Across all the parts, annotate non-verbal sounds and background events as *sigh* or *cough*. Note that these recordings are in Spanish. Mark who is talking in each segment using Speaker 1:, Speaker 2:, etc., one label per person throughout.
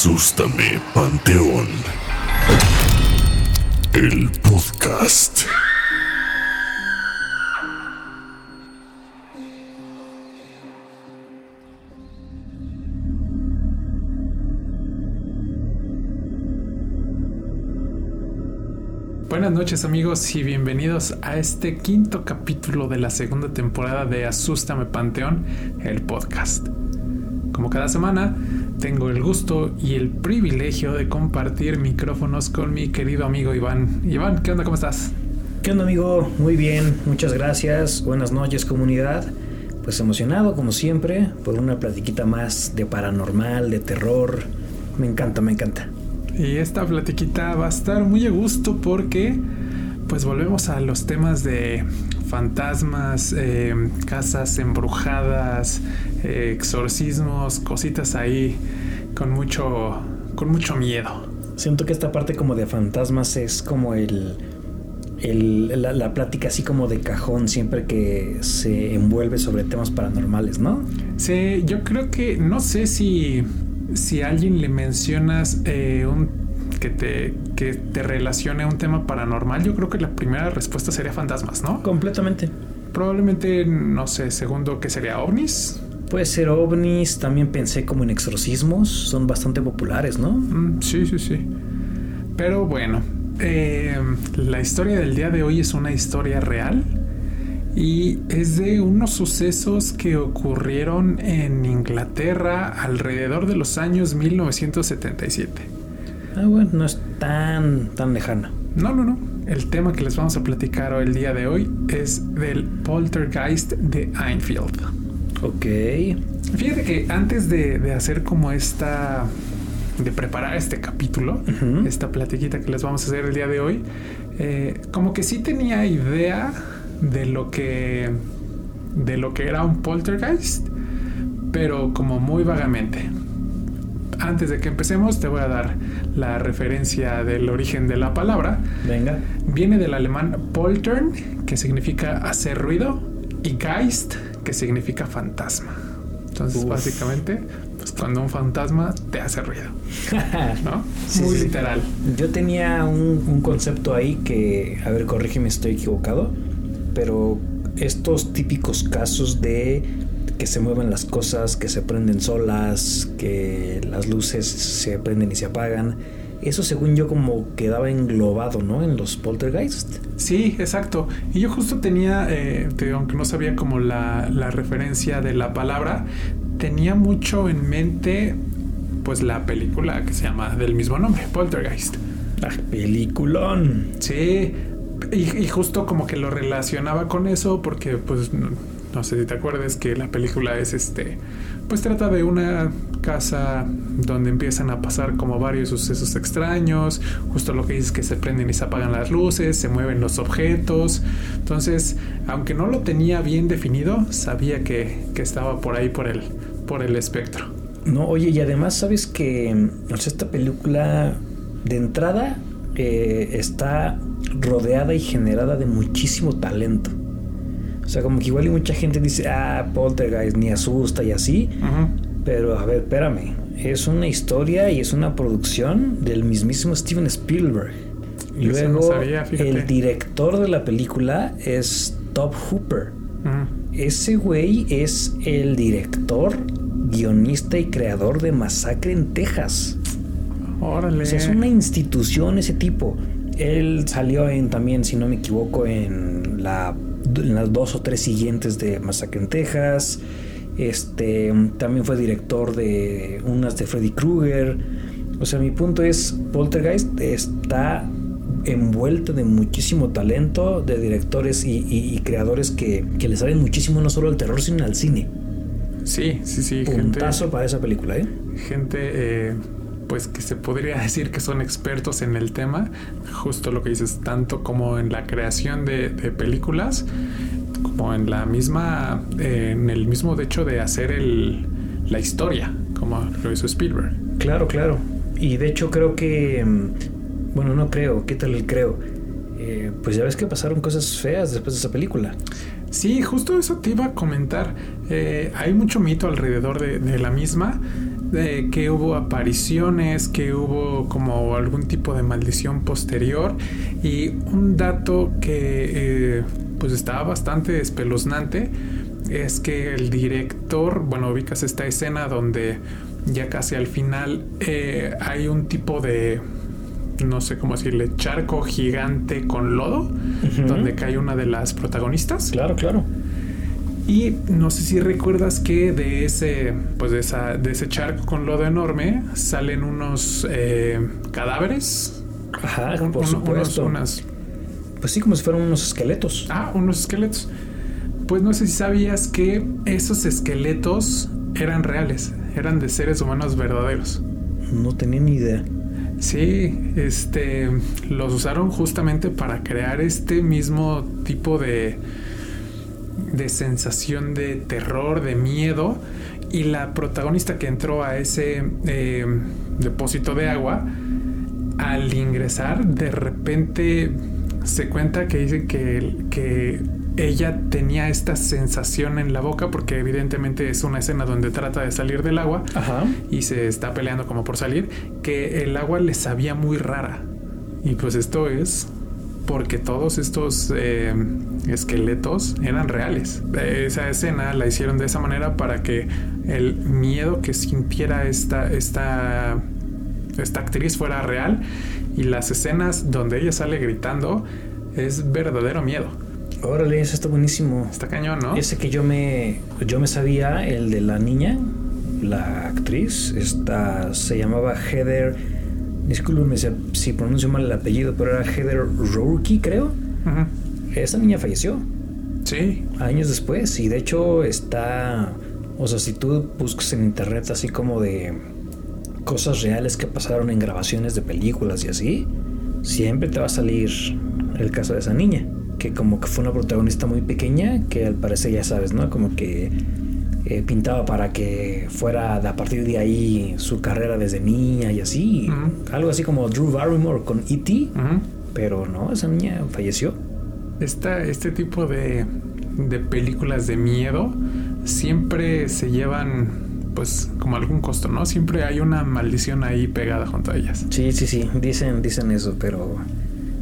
Speaker 1: Asústame, Panteón. El podcast.
Speaker 2: Buenas noches amigos y bienvenidos a este quinto capítulo de la segunda temporada de Asústame Panteón, el podcast. Como cada semana, tengo el gusto y el privilegio de compartir micrófonos con mi querido amigo Iván. Iván, ¿qué onda? ¿Cómo estás?
Speaker 3: ¿Qué onda amigo? Muy bien, muchas gracias. Buenas noches comunidad. Pues emocionado como siempre por una platiquita más de paranormal, de terror. Me encanta, me encanta.
Speaker 2: Y esta platiquita va a estar muy a gusto porque pues volvemos a los temas de fantasmas, eh, casas embrujadas, eh, exorcismos, cositas ahí con mucho, con mucho miedo.
Speaker 3: Siento que esta parte como de fantasmas es como el, el la, la, plática así como de cajón siempre que se envuelve sobre temas paranormales, ¿no?
Speaker 2: Sí, yo creo que no sé si si a alguien le mencionas eh, un que te, que te relacione a un tema paranormal, yo creo que la primera respuesta sería fantasmas, ¿no?
Speaker 3: Completamente.
Speaker 2: Probablemente, no sé, segundo, que sería ovnis?
Speaker 3: Puede ser ovnis, también pensé como en exorcismos, son bastante populares, ¿no?
Speaker 2: Mm, sí, sí, sí. Pero bueno, eh, la historia del día de hoy es una historia real y es de unos sucesos que ocurrieron en Inglaterra alrededor de los años 1977.
Speaker 3: Ah, bueno, no es tan, tan lejano.
Speaker 2: No, no, no. El tema que les vamos a platicar hoy, el día de hoy es del poltergeist de Enfield.
Speaker 3: Ok.
Speaker 2: Fíjate que antes de, de hacer como esta de preparar este capítulo, uh -huh. esta platiquita que les vamos a hacer el día de hoy, eh, como que sí tenía idea de lo que de lo que era un poltergeist, pero como muy vagamente. Antes de que empecemos, te voy a dar la referencia del origen de la palabra.
Speaker 3: Venga.
Speaker 2: Viene del alemán poltern, que significa hacer ruido, y Geist, que significa fantasma. Entonces, Uf. básicamente, pues cuando un fantasma te hace ruido. *laughs* ¿No?
Speaker 3: sí,
Speaker 2: Muy
Speaker 3: sí.
Speaker 2: literal.
Speaker 3: Yo tenía un, un concepto ahí que, a ver, corrígeme, estoy equivocado pero estos típicos casos de que se mueven las cosas, que se prenden solas, que las luces se prenden y se apagan, eso según yo como quedaba englobado, ¿no? En los poltergeist.
Speaker 2: Sí, exacto. Y yo justo tenía, eh, aunque no sabía como la, la referencia de la palabra, tenía mucho en mente pues la película que se llama del mismo nombre, Poltergeist.
Speaker 3: Ah, peliculón.
Speaker 2: Sí, y, y, justo como que lo relacionaba con eso porque pues no, sé si te acuerdas que la película es este pues trata de una casa donde empiezan a pasar como varios sucesos extraños. Justo lo que dices que se prenden y se apagan las luces se mueven los objetos. Entonces aunque no lo tenía bien definido sabía que, que estaba por ahí por el por el espectro.
Speaker 3: No oye y además sabes que o sea, esta película de entrada eh, está rodeada y generada de muchísimo talento. O sea, como que igual y mucha gente dice, ah, Poltergeist ni asusta y así. Uh -huh. Pero a ver, espérame. Es una historia y es una producción del mismísimo Steven Spielberg.
Speaker 2: Luego, no sabía,
Speaker 3: el director de la película es Top Hooper. Uh -huh. Ese güey es el director, guionista y creador de Masacre en Texas.
Speaker 2: Órale.
Speaker 3: O sea, es una institución ese tipo. Él salió en también, si no me equivoco, en, la, en las dos o tres siguientes de Masacre en Texas. Este también fue director de unas de Freddy Krueger. O sea, mi punto es, Poltergeist está envuelta de muchísimo talento de directores y, y, y creadores que, que, le saben muchísimo no solo al terror, sino al cine.
Speaker 2: Sí, sí, sí.
Speaker 3: Puntazo gente, para esa película, ¿eh?
Speaker 2: Gente eh, pues que se podría *laughs* decir que son expertos en el tema, justo lo que dices, tanto como en la creación de, de películas, como en la misma, eh, en el mismo de hecho de hacer el, la historia, como lo hizo Spielberg.
Speaker 3: Claro, claro. Y de hecho creo que, mm, bueno, no creo, ¿qué tal el creo? Eh, pues ya ves que pasaron cosas feas después de esa película.
Speaker 2: Sí, justo eso te iba a comentar. Eh, hay mucho mito alrededor de, de la misma. Eh, que hubo apariciones, que hubo como algún tipo de maldición posterior y un dato que eh, pues estaba bastante espeluznante es que el director, bueno, ubicas esta escena donde ya casi al final eh, hay un tipo de no sé cómo decirle, charco gigante con lodo, donde cae una de las protagonistas.
Speaker 3: Claro, claro.
Speaker 2: Y no sé si recuerdas que de ese, pues de, esa, de ese charco con lodo enorme salen unos eh, cadáveres.
Speaker 3: Ajá, por supuesto.
Speaker 2: unas...
Speaker 3: Pues sí, como si fueran unos esqueletos.
Speaker 2: Ah, unos esqueletos. Pues no sé si sabías que esos esqueletos eran reales, eran de seres humanos verdaderos.
Speaker 3: No tenía ni idea.
Speaker 2: Sí, este, los usaron justamente para crear este mismo tipo de, de sensación de terror, de miedo. Y la protagonista que entró a ese eh, depósito de agua, al ingresar, de repente se cuenta que dice que, que ella tenía esta sensación en la boca porque evidentemente es una escena donde trata de salir del agua y se está peleando como por salir, que el agua le sabía muy rara. Y pues esto es porque todos estos eh, esqueletos eran reales. Esa escena la hicieron de esa manera para que el miedo que sintiera esta, esta, esta actriz fuera real y las escenas donde ella sale gritando es verdadero miedo.
Speaker 3: Órale, eso está buenísimo.
Speaker 2: Está cañón, ¿no?
Speaker 3: Ese que yo me, yo me sabía, el de la niña, la actriz, esta se llamaba Heather. Disculpenme si pronuncio mal el apellido, pero era Heather Rourke, creo. Esa niña falleció.
Speaker 2: Sí.
Speaker 3: Años después. Y de hecho está. O sea, si tú buscas en internet así como de cosas reales que pasaron en grabaciones de películas y así, siempre te va a salir el caso de esa niña que como que fue una protagonista muy pequeña, que al parecer ya sabes, ¿no? Como que eh, pintaba para que fuera a partir de ahí su carrera desde niña y así. Algo así como Drew Barrymore con E.T. Pero no, esa niña falleció.
Speaker 2: Esta, este tipo de, de películas de miedo siempre se llevan pues como algún costo, ¿no? Siempre hay una maldición ahí pegada junto a ellas.
Speaker 3: Sí, sí, sí, dicen, dicen eso, pero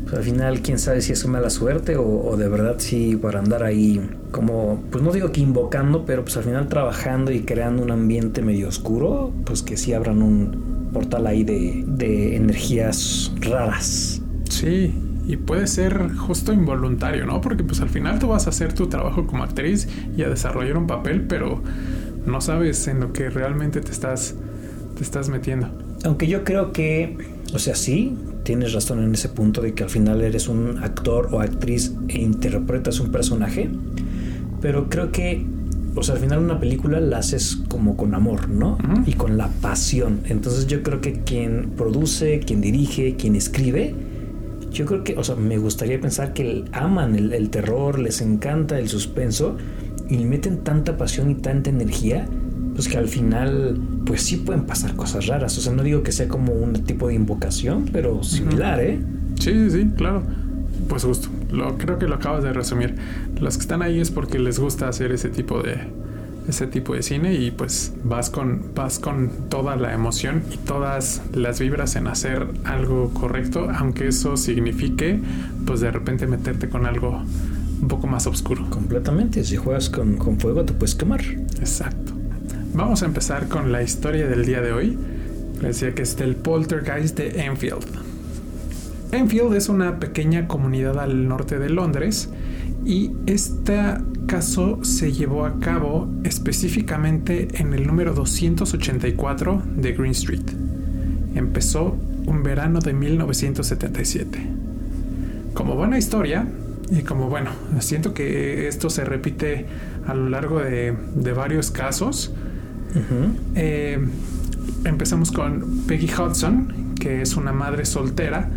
Speaker 3: pues al final, quién sabe si es mala suerte o, de verdad si para andar ahí como, pues no digo que invocando, pero pues al final trabajando y creando un ambiente medio oscuro, pues que sí abran un portal ahí de, de energías raras.
Speaker 2: Sí, y puede ser justo involuntario, ¿no? Porque pues al final tú vas a hacer tu trabajo como actriz y a desarrollar un papel, pero no sabes en lo que realmente te estás, te estás metiendo.
Speaker 3: Aunque yo creo que, o sea, sí, tienes razón en ese punto de que al final eres un actor o actriz e interpretas un personaje, pero creo que, o sea, al final una película la haces como con amor, ¿no? Y con la pasión. Entonces yo creo que quien produce, quien dirige, quien escribe, yo creo que, o sea, me gustaría pensar que aman el, el terror, les encanta el suspenso y le meten tanta pasión y tanta energía pues que al final, pues sí pueden pasar cosas raras. O sea, no digo que sea como un tipo de invocación, pero similar, ¿eh?
Speaker 2: Sí, sí, sí, claro. Pues justo, lo, creo que lo acabas de resumir. Los que están ahí es porque les gusta hacer ese tipo de ese tipo de cine y pues vas con vas con toda la emoción y todas las vibras en hacer algo correcto, aunque eso signifique pues de repente meterte con algo un poco más oscuro.
Speaker 3: Completamente, si juegas con, con fuego te puedes quemar.
Speaker 2: Exacto. Vamos a empezar con la historia del día de hoy. Decía que es el poltergeist de Enfield. Enfield es una pequeña comunidad al norte de Londres y este caso se llevó a cabo específicamente en el número 284 de Green Street. Empezó un verano de 1977. Como buena historia, y como bueno, siento que esto se repite a lo largo de, de varios casos, eh, empezamos con Peggy Hudson, que es una madre soltera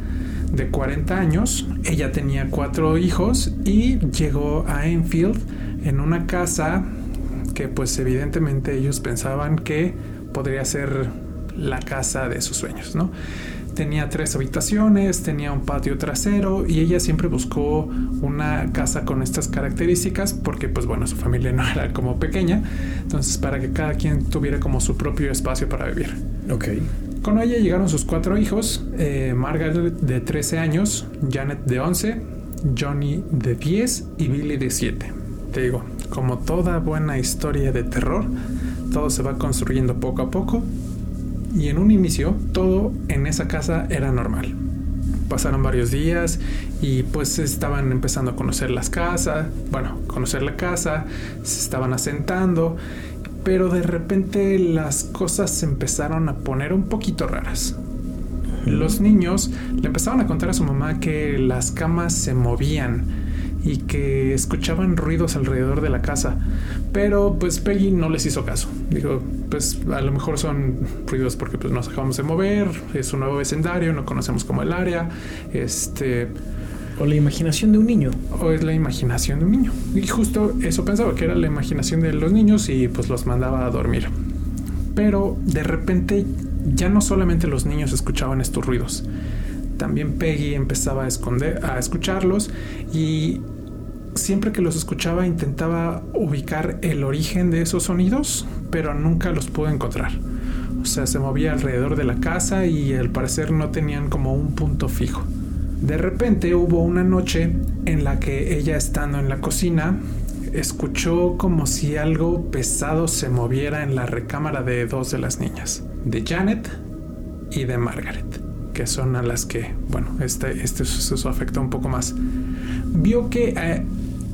Speaker 2: de 40 años. Ella tenía cuatro hijos y llegó a Enfield en una casa que pues evidentemente ellos pensaban que podría ser la casa de sus sueños, ¿no? Tenía tres habitaciones, tenía un patio trasero y ella siempre buscó una casa con estas características porque pues bueno, su familia *laughs* no era como pequeña, entonces para que cada quien tuviera como su propio espacio para vivir.
Speaker 3: Ok.
Speaker 2: Con ella llegaron sus cuatro hijos, eh, Margaret de 13 años, Janet de 11, Johnny de 10 y Billy de 7. Te digo, como toda buena historia de terror, todo se va construyendo poco a poco y en un inicio todo en esa casa era normal. Pasaron varios días y pues estaban empezando a conocer las casas, bueno, conocer la casa, se estaban asentando pero de repente las cosas se empezaron a poner un poquito raras. Los niños le empezaban a contar a su mamá que las camas se movían y que escuchaban ruidos alrededor de la casa, pero pues Peggy no les hizo caso. Dijo, pues a lo mejor son ruidos porque pues nos acabamos de mover, es un nuevo vecindario, no conocemos como el área, este
Speaker 3: o la imaginación de un niño.
Speaker 2: O es la imaginación de un niño. Y justo eso pensaba, que era la imaginación de los niños y pues los mandaba a dormir. Pero de repente ya no solamente los niños escuchaban estos ruidos. También Peggy empezaba a, esconder, a escucharlos y siempre que los escuchaba intentaba ubicar el origen de esos sonidos, pero nunca los pudo encontrar. O sea, se movía alrededor de la casa y al parecer no tenían como un punto fijo. De repente hubo una noche en la que ella estando en la cocina escuchó como si algo pesado se moviera en la recámara de dos de las niñas, de Janet y de Margaret, que son a las que, bueno, este, este suceso afectó un poco más. Vio que eh,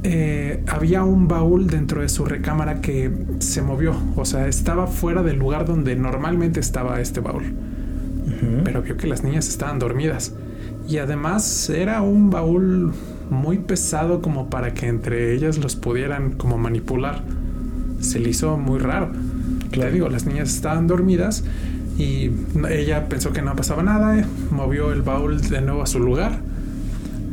Speaker 2: eh, había un baúl dentro de su recámara que se movió, o sea, estaba fuera del lugar donde normalmente estaba este baúl. Pero vio que las niñas estaban dormidas y además era un baúl muy pesado como para que entre ellas los pudieran como manipular. Se le hizo muy raro. Claro. digo, las niñas estaban dormidas y ella pensó que no pasaba nada, movió el baúl de nuevo a su lugar,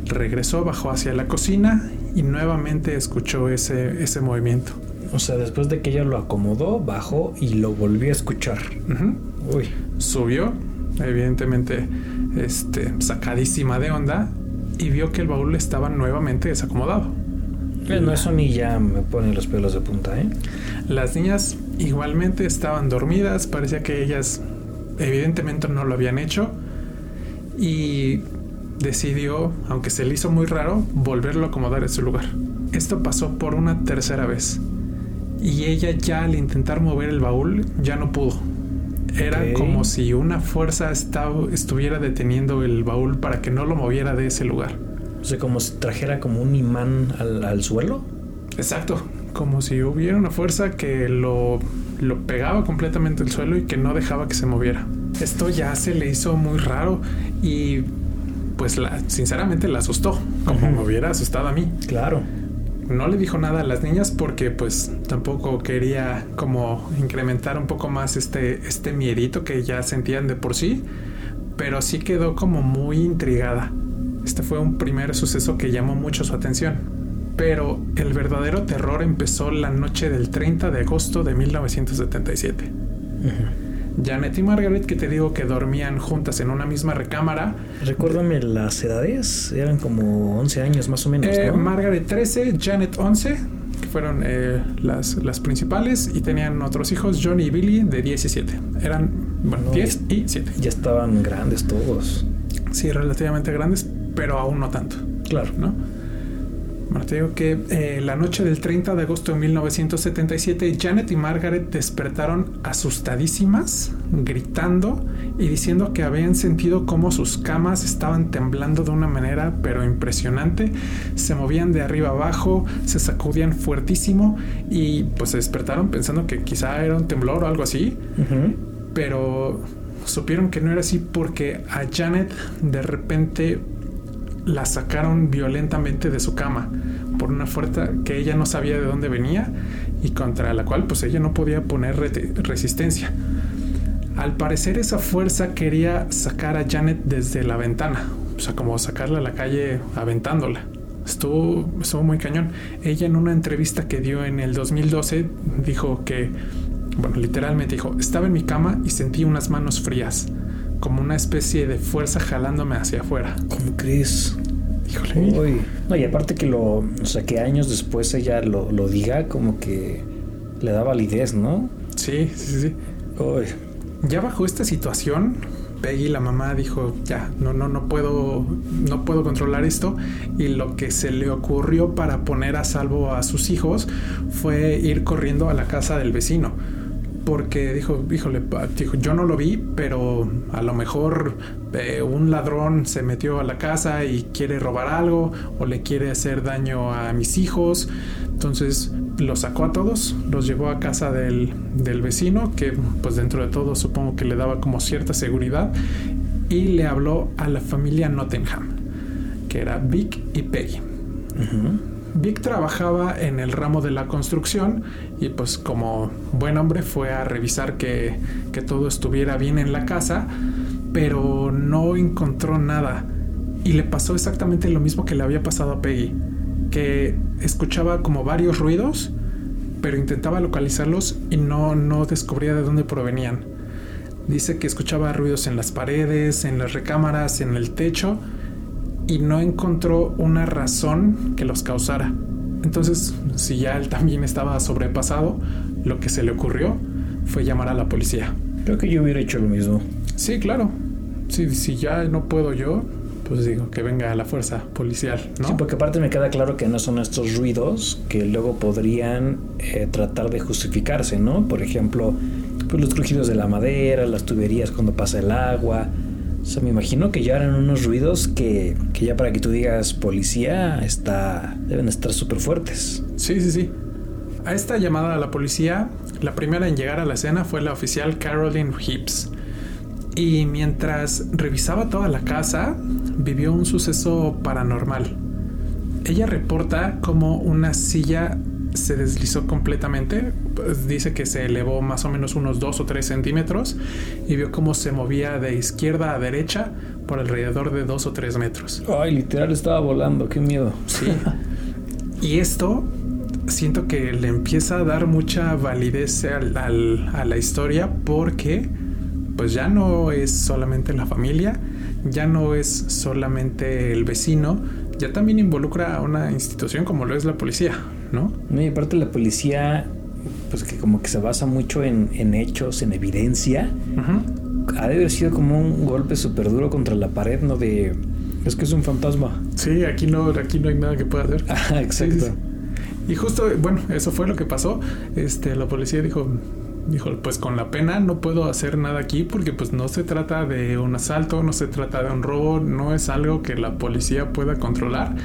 Speaker 2: regresó, bajó hacia la cocina y nuevamente escuchó ese, ese movimiento.
Speaker 3: O sea, después de que ella lo acomodó, bajó y lo volvió a escuchar.
Speaker 2: Uy. Subió, evidentemente este, sacadísima de onda y vio que el baúl estaba nuevamente desacomodado.
Speaker 3: Bueno, eso ni ya me pone los pelos de punta, ¿eh?
Speaker 2: Las niñas igualmente estaban dormidas, parecía que ellas evidentemente no lo habían hecho y decidió, aunque se le hizo muy raro, volverlo a acomodar en su lugar. Esto pasó por una tercera vez y ella ya al intentar mover el baúl ya no pudo era como si una fuerza estuviera deteniendo el baúl para que no lo moviera de ese lugar.
Speaker 3: O sea, como si trajera como un imán al, suelo.
Speaker 2: Exacto, como si hubiera una fuerza que lo, lo pegaba completamente al suelo y que no dejaba que se moviera. Esto ya se le hizo muy raro y pues la, sinceramente la asustó, como me hubiera asustado a mí.
Speaker 3: Claro
Speaker 2: no le dijo nada a las niñas porque pues tampoco quería como incrementar un poco más este, este miedito que ya sentían de por sí, pero sí quedó como muy intrigada. Este fue un primer suceso que llamó mucho su atención. Pero el verdadero terror empezó la noche del 30 de agosto de 1977. Janet y Margaret, que te digo que dormían juntas en una misma recámara.
Speaker 3: Recuérdame las edades, eran como 11 años más o menos.
Speaker 2: Eh, Margaret 13, Janet 11, que fueron eh, las, las principales, y tenían otros hijos, John y Billy, de 17. Eran, bueno, 10 y 7.
Speaker 3: Ya estaban grandes todos.
Speaker 2: Sí, relativamente grandes, pero aún no tanto.
Speaker 3: Claro.
Speaker 2: ¿No? Bueno, te digo que eh, la noche del 30 de agosto de 1977, Janet y Margaret despertaron asustadísimas, gritando y diciendo que habían sentido cómo sus camas estaban temblando de una manera pero impresionante, se movían de arriba abajo, se sacudían fuertísimo y pues se despertaron pensando que quizá era un temblor o algo así, pero supieron que no era así porque a Janet de repente la sacaron violentamente de su cama por una fuerza que ella no sabía de dónde venía y contra la cual pues ella no podía poner resistencia. Al parecer esa fuerza quería sacar a Janet desde la ventana, o sea, como sacarla a la calle aventándola. Estuvo, estuvo muy cañón. Ella en una entrevista que dio en el 2012 dijo que, bueno, literalmente dijo, estaba en mi cama y sentí unas manos frías como una especie de fuerza jalándome hacia afuera.
Speaker 3: ¿Cómo crees?
Speaker 2: Híjole.
Speaker 3: Uy. No, y aparte que lo, o sea, que años después ella lo, lo diga, como que le da validez, ¿no?
Speaker 2: Sí, sí, sí.
Speaker 3: Uy.
Speaker 2: Ya bajo esta situación, Peggy, la mamá, dijo, ya, no, no, no puedo, no puedo controlar esto. Y lo que se le ocurrió para poner a salvo a sus hijos fue ir corriendo a la casa del vecino. Porque dijo, híjole, dijo, yo no lo vi, pero a lo mejor eh, un ladrón se metió a la casa y quiere robar algo o le quiere hacer daño a mis hijos. Entonces los sacó a todos, los llevó a casa del, del vecino, que pues dentro de todo supongo que le daba como cierta seguridad, y le habló a la familia Nottingham, que era Vic y Peggy. Vic trabajaba en el ramo de la construcción y pues como buen hombre fue a revisar que, que todo estuviera bien en la casa, pero no encontró nada. Y le pasó exactamente lo mismo que le había pasado a Peggy, que escuchaba como varios ruidos, pero intentaba localizarlos y no, no descubría de dónde provenían. Dice que escuchaba ruidos en las paredes, en las recámaras, en el techo y no encontró una razón que los causara. Entonces, si ya él también estaba sobrepasado, lo que se le ocurrió fue llamar a la policía.
Speaker 3: Creo que yo hubiera hecho lo mismo.
Speaker 2: Sí, claro. Sí, si ya no puedo yo, pues digo que venga la fuerza policial, ¿no?
Speaker 3: Sí, porque aparte me queda claro que no son estos ruidos que luego podrían eh, tratar de justificarse, ¿no? Por ejemplo, pues los crujidos de la madera, las tuberías cuando pasa el agua. O sea, me imagino que ya eran unos ruidos que, que ya para que tú digas policía está deben estar súper fuertes.
Speaker 2: Sí, sí, sí. A esta llamada a la policía, la primera en llegar a la escena fue la oficial Caroline Hibbs. Y mientras revisaba toda la casa, vivió un suceso paranormal. Ella reporta cómo una silla se deslizó completamente, pues dice que se elevó más o menos unos 2 o 3 centímetros y vio cómo se movía de izquierda a derecha por alrededor de 2 o 3 metros.
Speaker 3: Ay, literal estaba volando, qué miedo.
Speaker 2: Sí. Y esto siento que le empieza a dar mucha validez al- al- a la historia porque pues ya no es solamente la familia, ya no es solamente el vecino, ya también involucra a una institución como lo es la policía, ¿no?
Speaker 3: No, y aparte la policía, pues que como que se basa mucho en, en hechos, en evidencia. Ha de haber sido como un golpe súper duro contra la pared, ¿no? De... Es que es un fantasma.
Speaker 2: Sí, aquí no, aquí no hay nada que pueda hacer. *laughs*
Speaker 3: Ah, exacto.
Speaker 2: Sí, sí, sí. Y justo, bueno, eso fue lo que pasó. Este, la policía dijo, dijo, pues con la pena no puedo hacer nada aquí porque pues no se trata de un asalto, no se trata de un robo, no es algo que la policía pueda controlar.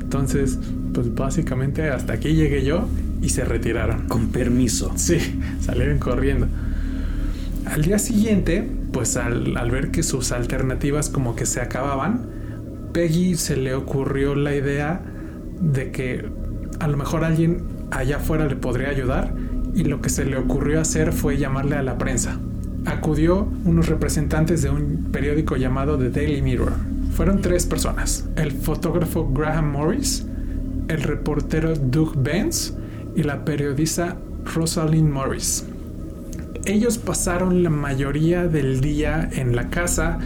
Speaker 2: Entonces, pues básicamente hasta aquí llegué yo y se retiraron.
Speaker 3: Con permiso.
Speaker 2: Sí, salieron corriendo. Al día siguiente, pues al, al ver que sus alternativas como que se acababan, Peggy se le ocurrió la idea de que a lo mejor alguien allá afuera le podría ayudar y lo que se le ocurrió hacer fue llamarle a la prensa. Acudió unos representantes de un periódico llamado The Daily Mirror. Fueron tres personas, el fotógrafo Graham Morris, el reportero Doug Benz y la periodista Rosalind Morris. Ellos pasaron la mayoría del día en la casa,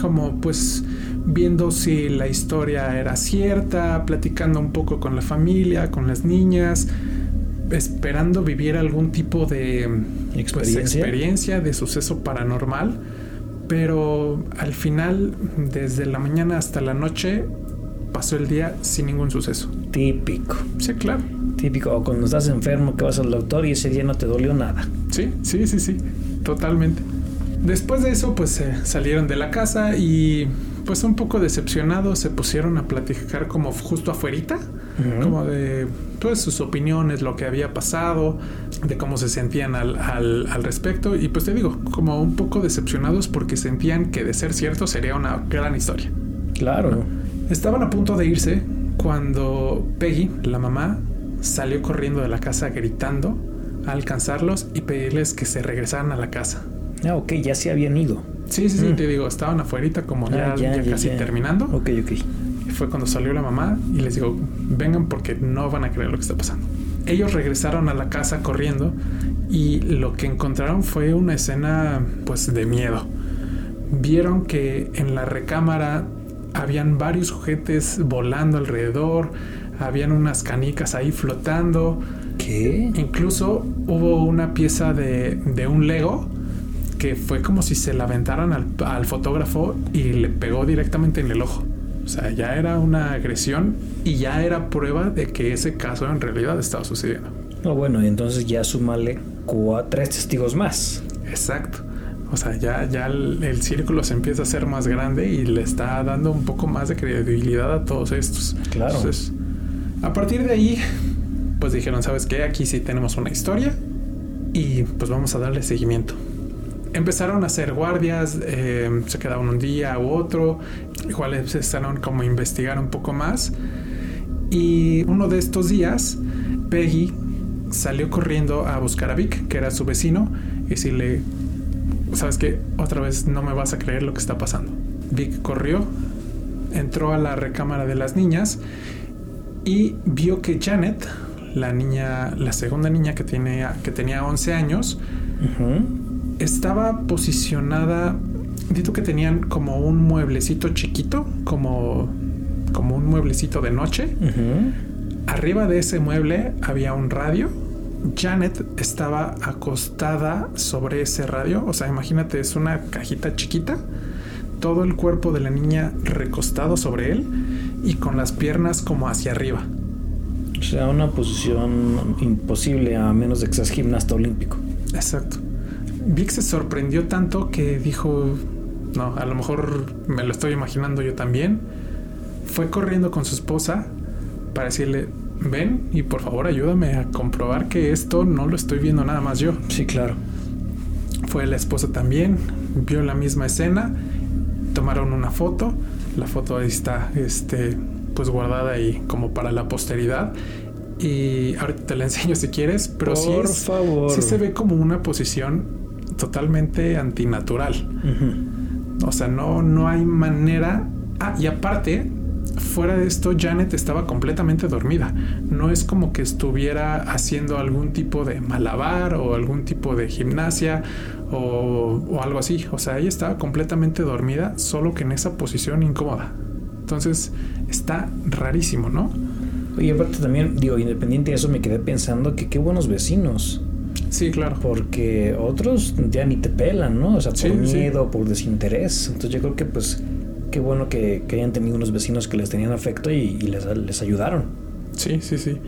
Speaker 2: como pues viendo si la historia era cierta, platicando un poco con la familia, con las niñas, esperando vivir algún tipo de pues,
Speaker 3: Experiencia.
Speaker 2: experiencia de suceso paranormal. Pero al final, desde la mañana hasta la noche, pasó el día sin ningún suceso.
Speaker 3: Típico.
Speaker 2: Sí, claro.
Speaker 3: Típico. O cuando estás enfermo que vas al doctor y ese día no te dolió nada.
Speaker 2: Sí, sí, sí, sí, totalmente. Después de eso, pues eh, salieron de la casa y pues un poco decepcionados se pusieron a platicar como justo afuerita, como de pues sus opiniones, lo que había pasado, de cómo se sentían al, al, al respecto y pues te digo, como un poco decepcionados porque sentían que de ser cierto sería una gran historia.
Speaker 3: Claro.
Speaker 2: Estaban a punto de irse cuando Peggy, la mamá, salió corriendo de la casa gritando a alcanzarlos y pedirles que se regresaran a la casa.
Speaker 3: Ah, ok, ya se habían ido.
Speaker 2: Sí, sí, sí,
Speaker 3: Mm.
Speaker 2: te digo, estaban afuerita como ya,
Speaker 3: Ah, ya,
Speaker 2: ya
Speaker 3: ya,
Speaker 2: casi
Speaker 3: ya.
Speaker 2: terminando.
Speaker 3: Ok, ok.
Speaker 2: Fue cuando salió la mamá y les digo, vengan porque no van a creer lo que está pasando. Ellos regresaron a la casa corriendo y lo que encontraron fue una escena pues de miedo. vieron que en la recámara habían varios juguetes volando alrededor, habían unas canicas ahí flotando.
Speaker 3: ¿Qué?
Speaker 2: Incluso hubo una pieza de, de un Lego que fue como si se la aventaran al, al fotógrafo y le pegó directamente en el ojo. O sea, ya era una agresión y ya era prueba de que ese caso en realidad estaba sucediendo.
Speaker 3: No, bueno, y entonces ya súmale cua- tres testigos más.
Speaker 2: Exacto. O sea, ya, ya el, el círculo se empieza a hacer más grande y le está dando un poco más de credibilidad a todos estos.
Speaker 3: Claro.
Speaker 2: Entonces, a partir de ahí, pues dijeron, ¿sabes qué? Aquí sí tenemos una historia y pues vamos a darle seguimiento. Empezaron a hacer guardias, eh, se quedaban un día u otro, igual empezaron como a investigar un poco más. Y uno de estos días, Peggy salió corriendo a buscar a Vic, que era su vecino, y decirle, ¿sabes qué? Otra vez no me vas a creer lo que está pasando. Vic corrió, entró a la recámara de las niñas y vio que Janet, la niña, la segunda niña que, tiene, que tenía 11 años,
Speaker 3: Ujú.
Speaker 2: Estaba posicionada, dito que tenían como un mueblecito chiquito, como, como un mueblecito de noche. Arriba de ese mueble había un radio. Janet estaba acostada sobre ese radio. O sea, imagínate, es una cajita chiquita. Todo el cuerpo de la niña recostado sobre él y con las piernas como hacia arriba.
Speaker 3: O sea, una posición imposible a menos de que seas gimnasta olímpico.
Speaker 2: Exacto. Vic se sorprendió tanto que dijo, no, a lo mejor me lo estoy imaginando yo también. Fue corriendo con su esposa para decirle, ven y por favor ayúdame a comprobar que esto no lo estoy viendo nada más yo.
Speaker 3: Sí, claro.
Speaker 2: Fue la esposa también, vio la misma escena, tomaron una foto, la foto ahí está, este, pues guardada ahí como para la posteridad. Y ahorita te la *laughs* enseño si quieres, pero sí,
Speaker 3: Por
Speaker 2: es-
Speaker 3: favor.
Speaker 2: sí se ve como una posición totalmente antinatural. O sea, no, no hay manera. Ah, y aparte, fuera de esto, Janet estaba completamente dormida. No es como que estuviera haciendo algún tipo de malabar o algún tipo de gimnasia o, o algo así. O sea, ella estaba completamente dormida, solo que en esa posición incómoda. Entonces, está rarísimo, ¿no?
Speaker 3: Oye, aparte también, digo, independiente de eso, me quedé pensando que qué buenos vecinos.
Speaker 2: Sí, claro.
Speaker 3: Porque otros ya ni te pelan, ¿no? O sea, por
Speaker 2: Sí, sí.
Speaker 3: miedo, por desinterés. Entonces yo creo que pues qué bueno que, que hayan tenido unos vecinos que les tenían afecto y, y les, les ayudaron.
Speaker 2: Sí, sí, sí.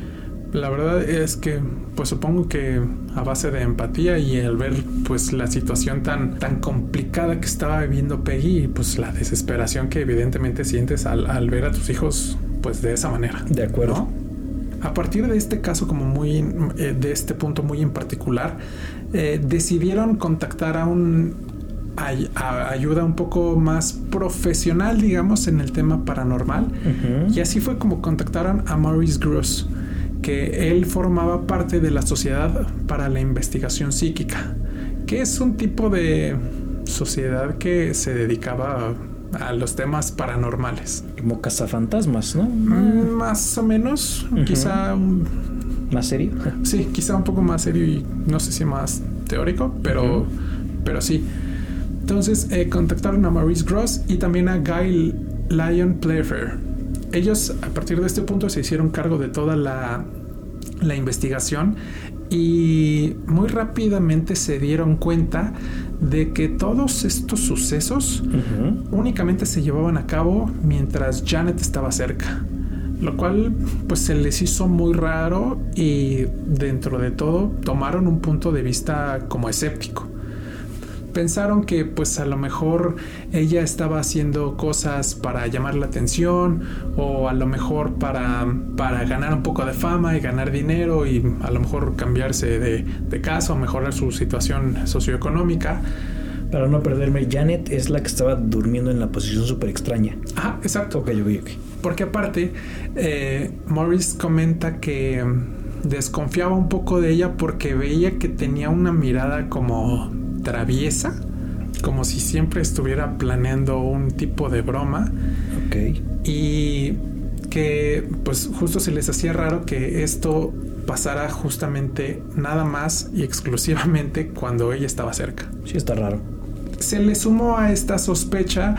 Speaker 2: La verdad es que, pues supongo que a base de empatía y el ver, pues, la situación tan, tan complicada que estaba viviendo Peggy y, pues, la desesperación que evidentemente sientes al, al ver a tus hijos, pues, de esa manera.
Speaker 3: De acuerdo.
Speaker 2: ¿no? A partir de este caso, como muy, eh, de este punto muy en particular, eh, decidieron contactar a un a- ayuda un poco más profesional, digamos, en el tema paranormal. Y así fue como contactaron a Maurice Gross, que él formaba parte de la Sociedad para la Investigación Psíquica, que es un tipo de sociedad que se dedicaba a, a los temas paranormales.
Speaker 3: Como cazafantasmas, ¿no?
Speaker 2: Mm, Más o menos, quizá
Speaker 3: ¿Más serio? *laughs*
Speaker 2: sí, quizá un poco más serio y no sé si más teórico, pero, pero sí. Entonces eh, contactaron a Maurice Gross y también a Guy Lyon Playfair. Ellos a partir de este punto se hicieron cargo de toda la, la investigación y muy rápidamente se dieron cuenta de que todos estos sucesos únicamente se llevaban a cabo mientras Janet estaba cerca. Lo cual pues se les hizo muy raro y dentro de todo tomaron un punto de vista como escéptico. Pensaron que pues a lo mejor ella estaba haciendo cosas para llamar la atención o a lo mejor para, para ganar un poco de fama y ganar dinero y a lo mejor cambiarse de, de casa o mejorar su situación socioeconómica.
Speaker 3: Para no perderme, Janet es la que estaba durmiendo en la posición súper extraña.
Speaker 2: Ajá, exacto.
Speaker 3: Ok, ok, ok.
Speaker 2: Porque aparte, eh, Morris comenta que mm, desconfiaba un poco de ella porque veía que tenía una mirada como traviesa, como si siempre estuviera planeando un tipo de broma
Speaker 3: Ok.
Speaker 2: y que pues justo se les hacía raro que esto pasara justamente nada más y exclusivamente cuando ella estaba cerca.
Speaker 3: Sí, está raro.
Speaker 2: Se le sumó a esta sospecha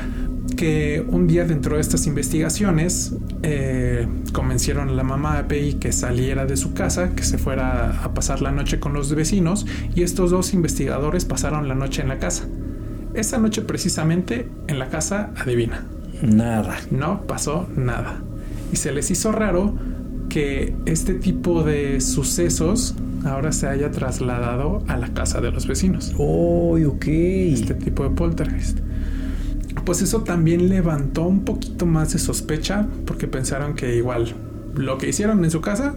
Speaker 2: que un día dentro de estas investigaciones eh, convencieron a la mamá de Pei que saliera de su casa, que se fuera a pasar la noche con los vecinos y estos dos investigadores pasaron la noche en la casa. Esa noche precisamente en la casa, adivina.
Speaker 3: Nada.
Speaker 2: No pasó nada. Y se les hizo raro que este tipo de sucesos ahora se haya trasladado a la casa de los vecinos.
Speaker 3: Oh, ok.
Speaker 2: Este tipo de poltergeist. Pues eso también levantó un poquito más de sospecha porque pensaron que igual lo que hicieron en su casa,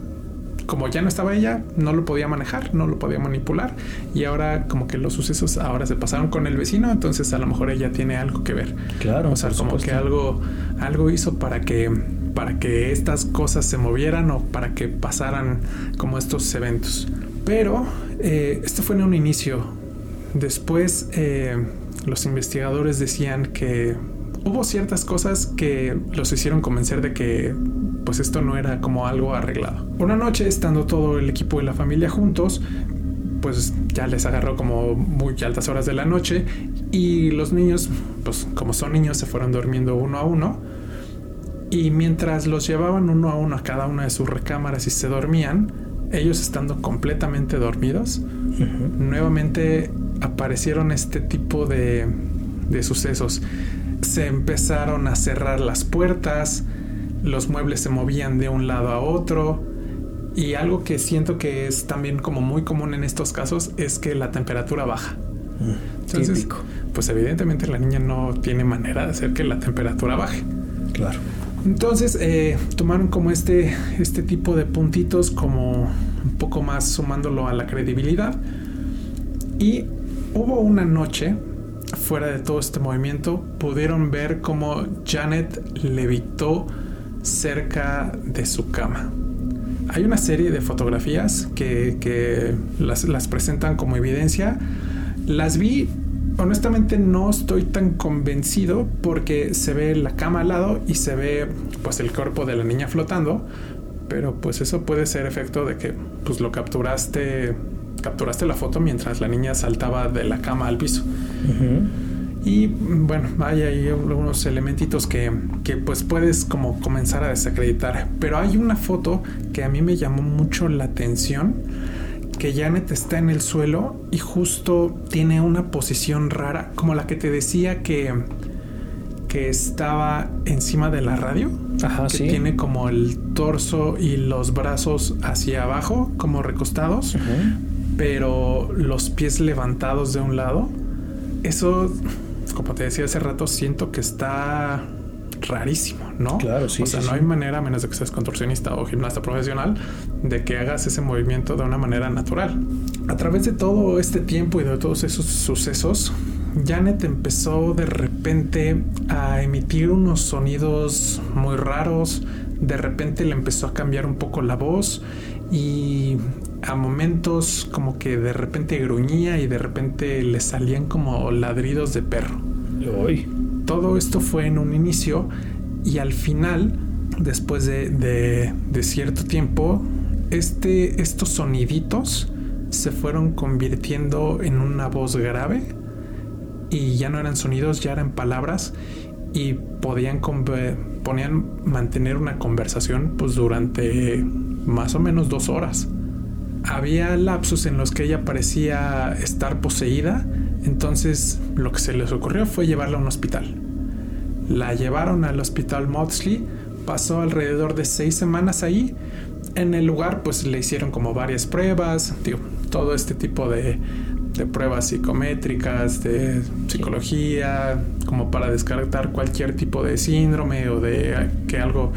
Speaker 2: como ya no estaba ella, no lo podía manejar, no lo podía manipular y ahora como que los sucesos ahora se pasaron con el vecino, entonces a lo mejor ella tiene algo que ver.
Speaker 3: Claro.
Speaker 2: O sea, como
Speaker 3: supuesto.
Speaker 2: que algo algo hizo para que para que estas cosas se movieran o para que pasaran como estos eventos. Pero eh, esto fue en un inicio. Después eh, los investigadores decían que hubo ciertas cosas que los hicieron convencer de que pues esto no era como algo arreglado. Una noche, estando todo el equipo de la familia juntos, pues ya les agarró como muy altas horas de la noche y los niños, pues como son niños, se fueron durmiendo uno a uno. Y mientras los llevaban uno a uno a cada una de sus recámaras y se dormían, ellos estando completamente dormidos, nuevamente aparecieron este tipo de, de sucesos. Se empezaron a cerrar las puertas, los muebles se movían de un lado a otro y algo que siento que es también como muy común en estos casos es que la temperatura baja.
Speaker 3: Mm,
Speaker 2: Entonces,
Speaker 3: Típico.
Speaker 2: pues evidentemente la niña no tiene manera de hacer que la temperatura baje.
Speaker 3: Claro.
Speaker 2: Entonces eh, tomaron como este, este tipo de puntitos como un poco más sumándolo a la credibilidad. Y hubo una noche, fuera de todo este movimiento, pudieron ver cómo Janet levitó cerca de su cama. Hay una serie de fotografías que, que las, las presentan como evidencia. Las vi honestamente no estoy tan convencido porque se ve la cama al lado y se ve pues el cuerpo de la niña flotando, pero pues eso puede ser efecto de que pues lo capturaste capturaste la foto mientras la niña saltaba de la cama al piso. Y bueno, hay ahí algunos elementitos que, que pues puedes como comenzar a desacreditar. Pero hay una foto que a mí me llamó mucho la atención, que Janet está en el suelo y justo tiene una posición rara, como la que te decía que, que estaba encima de la radio.
Speaker 3: Ajá,
Speaker 2: que
Speaker 3: sí.
Speaker 2: tiene como el torso y los brazos hacia abajo, como recostados pero los pies levantados de un lado, eso, como te decía hace rato, siento que está rarísimo, ¿no?
Speaker 3: Claro, sí,
Speaker 2: O sea,
Speaker 3: sí,
Speaker 2: no
Speaker 3: sí.
Speaker 2: hay manera, a menos de que seas contorsionista o gimnasta profesional, de que hagas ese movimiento de una manera natural. A través de todo este tiempo y de todos esos sucesos, Janet empezó de repente a emitir unos sonidos muy raros. De repente le empezó a cambiar un poco la voz y a momentos como que de repente gruñía y de repente le salían como ladridos de perro.
Speaker 3: Uy.
Speaker 2: Todo esto fue en un inicio y al final, después de, cierto tiempo, este, estos soniditos se fueron convirtiendo en una voz grave y ya no eran sonidos, ya eran palabras y podían, podían mantener una conversación pues durante más o menos dos horas. Había lapsos en los que ella parecía estar poseída, entonces lo que se les ocurrió fue llevarla a un hospital. La llevaron al hospital Maudsley, pasó alrededor de seis semanas ahí. En el lugar pues le hicieron como varias pruebas, digo, todo este tipo de, de pruebas psicométricas, de psicología, como para descartar cualquier tipo de síndrome o de que algo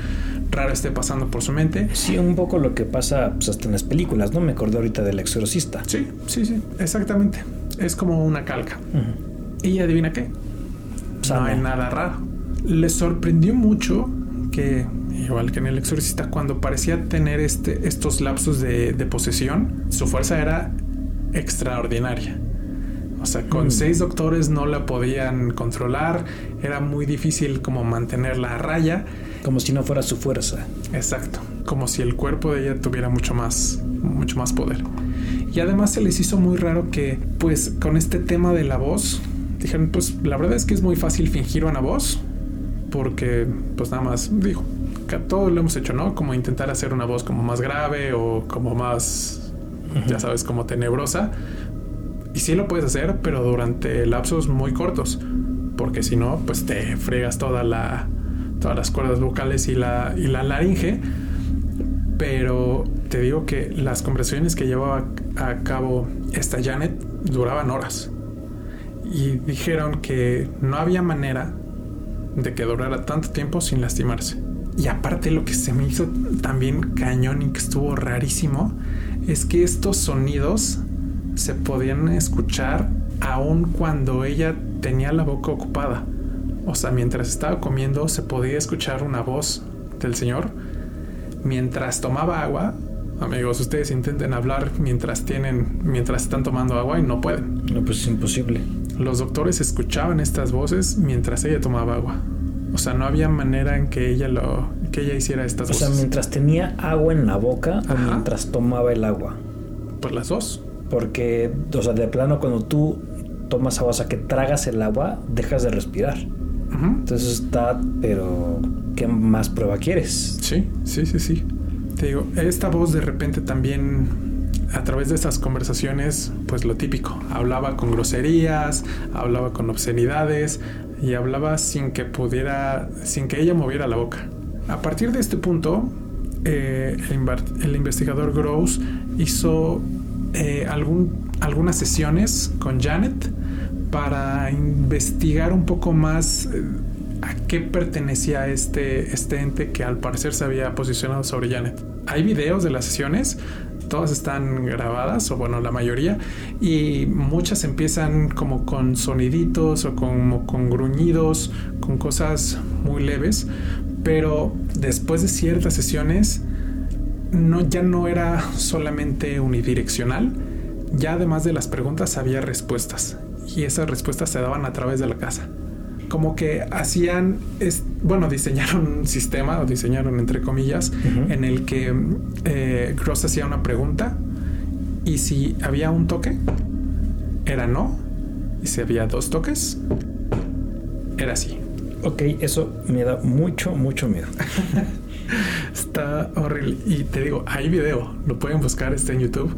Speaker 2: raro esté pasando por su mente.
Speaker 3: Sí, un poco lo que pasa pues, hasta en las películas, ¿no? Me acordé ahorita del exorcista.
Speaker 2: Sí, sí, sí, exactamente. Es como una calca.
Speaker 3: Ujú.
Speaker 2: Y adivina qué. No
Speaker 3: Sana.
Speaker 2: hay nada raro. Le sorprendió mucho que, igual que en El Exorcista, cuando parecía tener este, estos lapsos de, de posesión, su fuerza era extraordinaria. O sea, con
Speaker 3: Mm.
Speaker 2: seis doctores no la podían controlar, era muy difícil como mantenerla a raya.
Speaker 3: Como si no fuera su fuerza.
Speaker 2: Exacto, como si el cuerpo de ella tuviera mucho más, mucho más poder. Y además se les hizo muy raro que, pues, con este tema de la voz, dijeron, pues la verdad es que es muy fácil fingir una voz, porque pues nada más, digo, que todo lo hemos hecho, ¿no? Como intentar hacer una voz como más grave o como más, ya sabes, como tenebrosa. Y sí lo puedes hacer, pero durante lapsos muy cortos, porque si no, pues te fregas toda la, todas las cuerdas vocales y la, y la laringe. Pero te digo que las conversaciones que llevaba a cabo esta Janet duraban horas. Y dijeron que no había manera de que durara tanto tiempo sin lastimarse. Y aparte lo que se me hizo también cañón y que estuvo rarísimo es que estos sonidos se podían escuchar aun cuando ella tenía la boca ocupada. O sea, mientras estaba comiendo se podía escuchar una voz del señor. Mientras tomaba agua, amigos, ustedes intenten hablar mientras tienen, mientras están tomando agua y no pueden.
Speaker 3: No, pues es imposible.
Speaker 2: Los doctores escuchaban estas voces mientras ella tomaba agua. O sea, no había manera en que ella lo, que ella hiciera estas
Speaker 3: O
Speaker 2: voces.
Speaker 3: sea, mientras tenía agua en la boca o mientras tomaba el agua.
Speaker 2: Pues las dos.
Speaker 3: Porque, o sea, de plano cuando tú tomas agua, o sea, que tragas el agua, dejas de respirar. Entonces está, pero ¿qué más prueba quieres?
Speaker 2: Sí, sí, sí, sí. Te digo, esta voz de repente también, a través de estas conversaciones, pues lo típico, hablaba con groserías, hablaba con obscenidades y hablaba sin que pudiera, sin que ella moviera la boca. A partir de este punto, eh, el, investigador Gross hizo eh, algún, algunas sesiones con Janet para investigar un poco más eh, a qué pertenecía este, este ente que al parecer se había posicionado sobre Janet. Hay videos de las sesiones, todas están grabadas, o bueno, la mayoría, y muchas empiezan como con soniditos o como con gruñidos, con cosas muy leves, pero después de ciertas sesiones no, ya no era solamente unidireccional, ya además de las preguntas había respuestas y esas respuestas se daban a través de la casa. Como que hacían, es, bueno, diseñaron un sistema, o diseñaron entre comillas, en el que eh, Cross hacía una pregunta y si había un toque, era no, y si había dos toques, era sí.
Speaker 3: Ok, eso me da mucho, mucho miedo. *laughs*
Speaker 2: Está horrible. Y te digo, hay video, lo pueden buscar, está en YouTube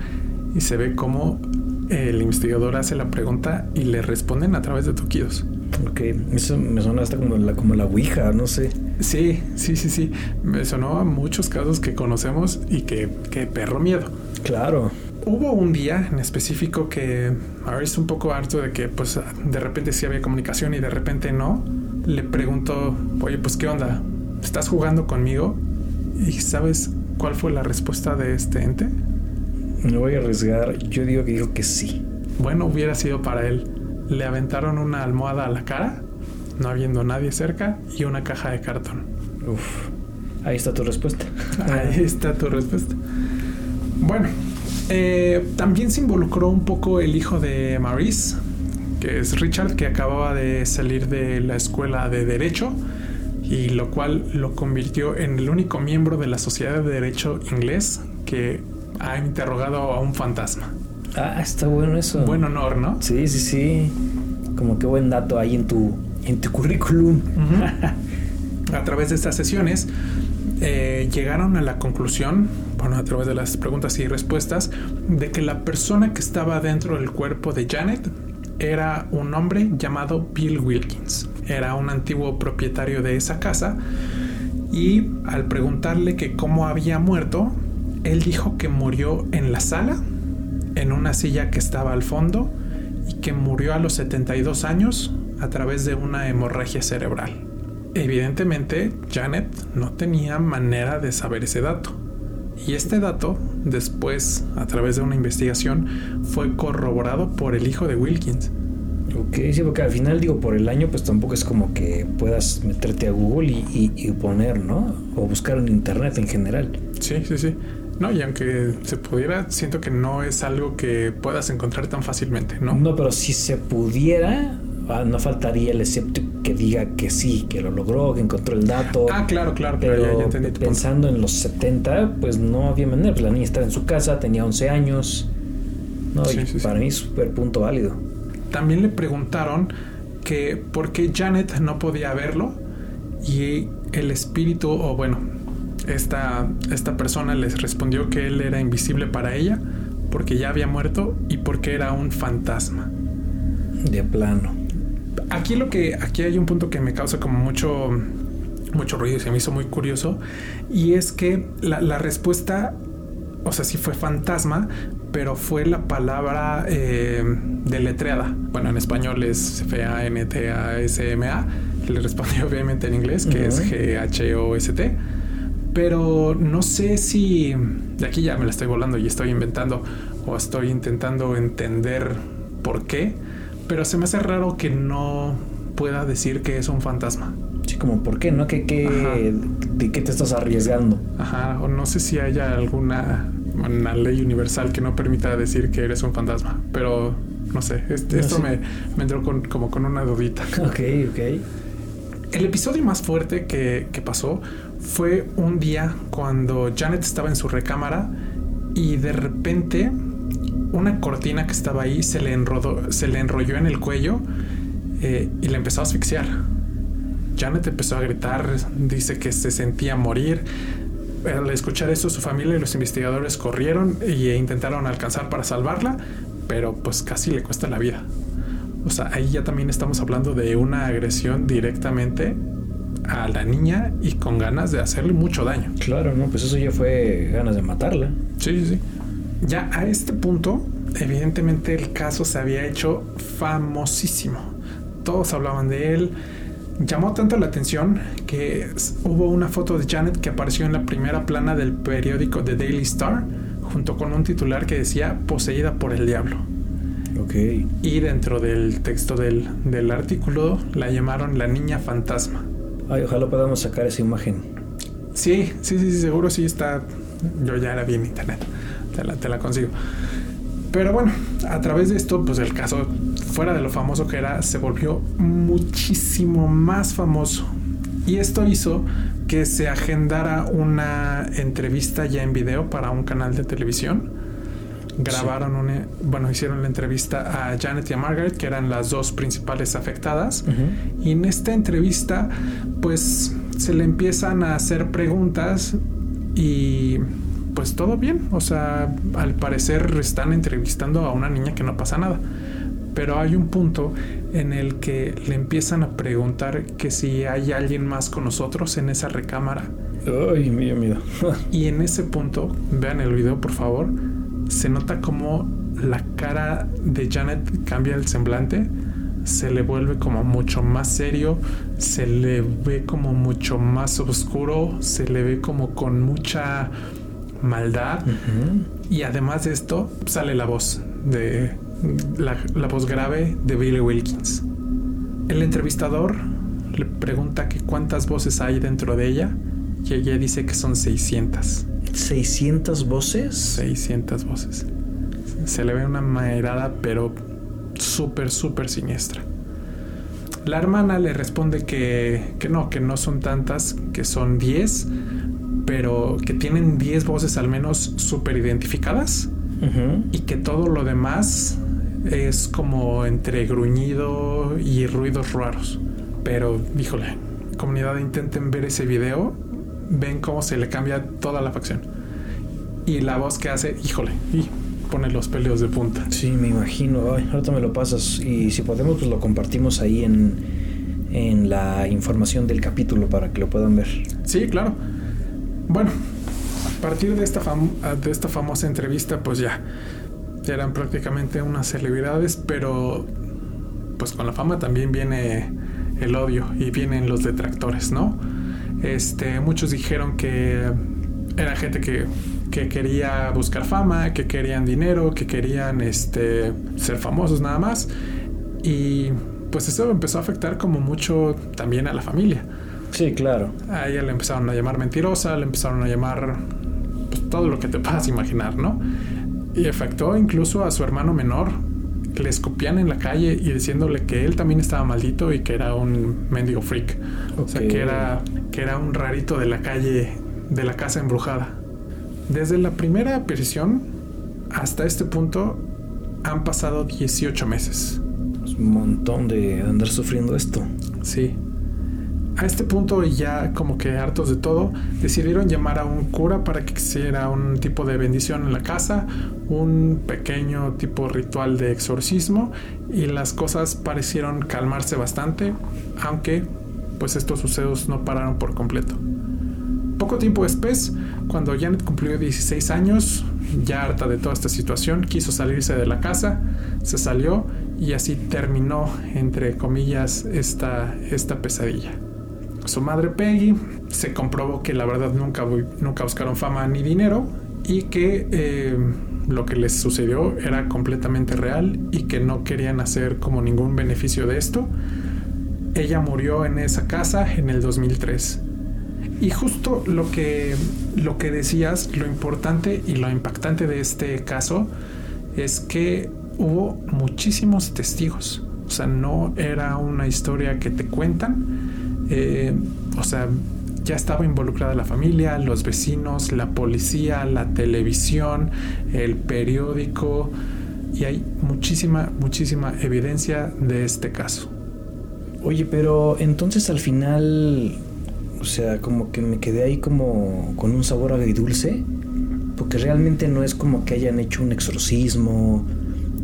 Speaker 2: y se ve cómo el investigador hace la pregunta y le responden a través de toquidos.
Speaker 3: Ok, eso me suena hasta como la, como la Ouija, no sé.
Speaker 2: Sí, sí, sí, sí. Me sonó a muchos casos que conocemos y que, que perro miedo.
Speaker 3: Claro.
Speaker 2: Hubo un día en específico que ahora es un poco harto de que pues de repente sí había comunicación y de repente no. Le preguntó, oye, pues qué onda, ¿estás jugando conmigo? ¿Y sabes cuál fue la respuesta de este ente?
Speaker 3: Me voy a arriesgar. Yo digo que dijo que sí.
Speaker 2: Bueno, hubiera sido para él. Le aventaron una almohada a la cara, no habiendo nadie cerca, y una caja de cartón.
Speaker 3: Uf. Ahí está tu respuesta. *laughs*
Speaker 2: Ahí está tu respuesta. Bueno, eh, también se involucró un poco el hijo de Maurice, que es Richard, que acababa de salir de la escuela de Derecho, y lo cual lo convirtió en el único miembro de la Sociedad de Derecho inglés que ha interrogado a un fantasma.
Speaker 3: Ah, está bueno eso.
Speaker 2: Buen honor, ¿no?
Speaker 3: Sí, sí, sí. Como qué buen dato ahí en tu, en tu currículum.
Speaker 2: a través de estas sesiones eh, llegaron a la conclusión, bueno, a través de las preguntas y respuestas, de que la persona que estaba dentro del cuerpo de Janet era un hombre llamado Bill Wilkins. Era un antiguo propietario de esa casa y al preguntarle que cómo había muerto, él dijo que murió en la sala, en una silla que estaba al fondo y que murió a los 72 años a través de una hemorragia cerebral. Evidentemente, Janet no tenía manera de saber ese dato. Y este dato, después, a través de una investigación, fue corroborado por el hijo de Wilkins.
Speaker 3: Ok, sí, porque al final digo, por el año, pues tampoco es como que puedas meterte a Google y, y- y poner, ¿no? O buscar en internet en general.
Speaker 2: Sí, sí, sí. No, y aunque se pudiera, siento que no es algo que puedas encontrar tan fácilmente, ¿no?
Speaker 3: No, pero si se pudiera, ah, no faltaría el escéptico que diga que sí, que lo logró, que encontró el dato.
Speaker 2: Ah, claro, claro, claro,
Speaker 3: pero
Speaker 2: ya, ya entendí tu punto.
Speaker 3: pensando en los 70, pues no había manera. Pues la niña estaba en su casa, tenía 11 años. No,
Speaker 2: Sí,
Speaker 3: y
Speaker 2: sí, sí.
Speaker 3: para mí, súper punto válido.
Speaker 2: También le preguntaron que porque Janet no podía verlo y el espíritu, o bueno, esta, esta persona les respondió que él era invisible para ella porque ya había muerto y porque era un fantasma.
Speaker 3: De plano.
Speaker 2: Aquí lo que aquí hay un punto que me causa como mucho mucho ruido y se me hizo muy curioso y es que la, la respuesta o sea, sí fue fantasma, pero fue la palabra eh, deletreada. Bueno, en español es F-A-N-T-A-S-M-A. Le respondió obviamente en inglés, que es G-H-O-S-T. Pero no sé si de aquí ya me la estoy volando y estoy inventando o estoy intentando entender por qué. Pero se me hace raro que no pueda decir que es un fantasma.
Speaker 3: Sí, como por qué, ¿no? ¿Qué, qué, ¿De qué te estás arriesgando?
Speaker 2: Ajá, o no sé si haya alguna una ley universal que no permita decir que eres un fantasma, pero no sé, este, esto Me, me, entró con, como con una dudita. *laughs*
Speaker 3: Ok, ok.
Speaker 2: El episodio más fuerte que, pasó fue un día cuando Janet estaba en su recámara y de repente una cortina que estaba ahí se le, se le enrolló en el cuello eh, y le empezó a asfixiar. Janet empezó a gritar, dice que se sentía morir. Al escuchar esto, su familia y los investigadores corrieron e intentaron alcanzar para salvarla, pero pues casi le cuesta la vida. O sea, ahí ya también estamos hablando de una agresión directamente a la niña y con ganas de hacerle mucho daño.
Speaker 3: Claro, no, pues eso ya fue ganas de matarla.
Speaker 2: Sí, sí, sí. Ya a este punto, evidentemente el caso se había hecho famosísimo. Todos hablaban de él Llamó tanto la atención que hubo una foto de Janet que apareció en la primera plana del periódico The Daily Star junto con un titular que decía poseída por el diablo.
Speaker 3: Ok.
Speaker 2: Y dentro del texto del, del artículo la llamaron la niña fantasma.
Speaker 3: Ay, ojalá podamos sacar esa imagen.
Speaker 2: Sí, sí, sí, seguro sí está. Yo ya era bien internet. Te la, te la consigo. Pero bueno, a través de esto, pues el caso, fuera de lo famoso que era, se volvió muchísimo más famoso. Y esto hizo que se agendara una entrevista ya en video para un canal de televisión. Grabaron una, bueno, hicieron la entrevista a Janet y a Margaret, que eran las dos principales afectadas. Y en esta entrevista, pues se le empiezan a hacer preguntas y pues todo bien. O sea, al parecer están entrevistando a una niña que no pasa nada. Pero hay un punto en el que le empiezan a preguntar que si hay alguien más con nosotros en esa recámara.
Speaker 3: Ay, miedo, miedo. *laughs*
Speaker 2: y en ese punto, vean el video por favor, se nota como la cara de Janet cambia el semblante, se le vuelve como mucho más serio, se le ve como mucho más oscuro, se le ve como con mucha maldad. Y además de esto, sale la voz de la, la, voz grave de Billy Wilkins. El entrevistador le pregunta que cuántas voces hay dentro de ella y ella dice que son 600.
Speaker 3: ¿600 voces?
Speaker 2: 600 voces. Se le ve una maderada, pero súper, súper siniestra. La hermana le responde que, que no, que no son tantas, que son 10, pero que tienen 10 voces al menos súper identificadas uh -huh. y que todo lo demás es como entre gruñido y ruidos raros. Pero, híjole, comunidad, intenten ver ese video, ven cómo se le cambia toda la facción. Y la voz que hace, híjole, y pone los pelos de punta.
Speaker 3: Sí, me imagino. Ay, ahorita me lo pasas y si podemos, pues lo compartimos ahí en, en la información del capítulo para que lo puedan ver.
Speaker 2: Sí, claro. Bueno, a partir de esta, de esta famosa entrevista, pues ya, ya eran prácticamente unas celebridades, pero pues con la fama también viene el odio y vienen los detractores, ¿no? Este, muchos dijeron que era gente que, que quería buscar fama, que querían dinero, que querían este, ser famosos nada más. Y pues eso empezó a afectar como mucho también a la familia.
Speaker 3: Sí, claro.
Speaker 2: A ella le empezaron a llamar mentirosa, le empezaron a llamar pues, todo lo que te puedas imaginar, ¿no? Y afectó incluso a su hermano menor, le escupían en la calle y diciéndole que él también estaba maldito y que era un mendigo freak. Okay. O sea, que era, que era un rarito de la calle, de la casa embrujada. Desde la primera aparición hasta este punto han pasado 18 meses.
Speaker 3: Es un montón de andar sufriendo esto.
Speaker 2: Sí. A este punto, ya como que hartos de todo, decidieron llamar a un cura para que hiciera un tipo de bendición en la casa, un pequeño tipo ritual de exorcismo y las cosas parecieron calmarse bastante, aunque pues estos sucesos no pararon por completo. Poco tiempo después, cuando Janet cumplió 16 años, ya harta de toda esta situación, quiso salirse de la casa, se salió y así terminó, entre comillas, esta, esta pesadilla. Su madre Peggy se comprobó que la verdad nunca, nunca buscaron fama ni dinero y que eh, lo que les sucedió era completamente real y que no querían hacer como ningún beneficio de esto. Ella murió en esa casa en el 2003. Y justo lo que, lo que decías, lo importante y lo impactante de este caso es que hubo muchísimos testigos. O sea, no era una historia que te cuentan, eh, o sea, ya estaba involucrada la familia, los vecinos, la policía, la televisión, el periódico y hay muchísima, muchísima evidencia de este caso.
Speaker 3: Oye, pero entonces al final, o sea, como que me quedé ahí como con un sabor agridulce, porque realmente no es como que hayan hecho un exorcismo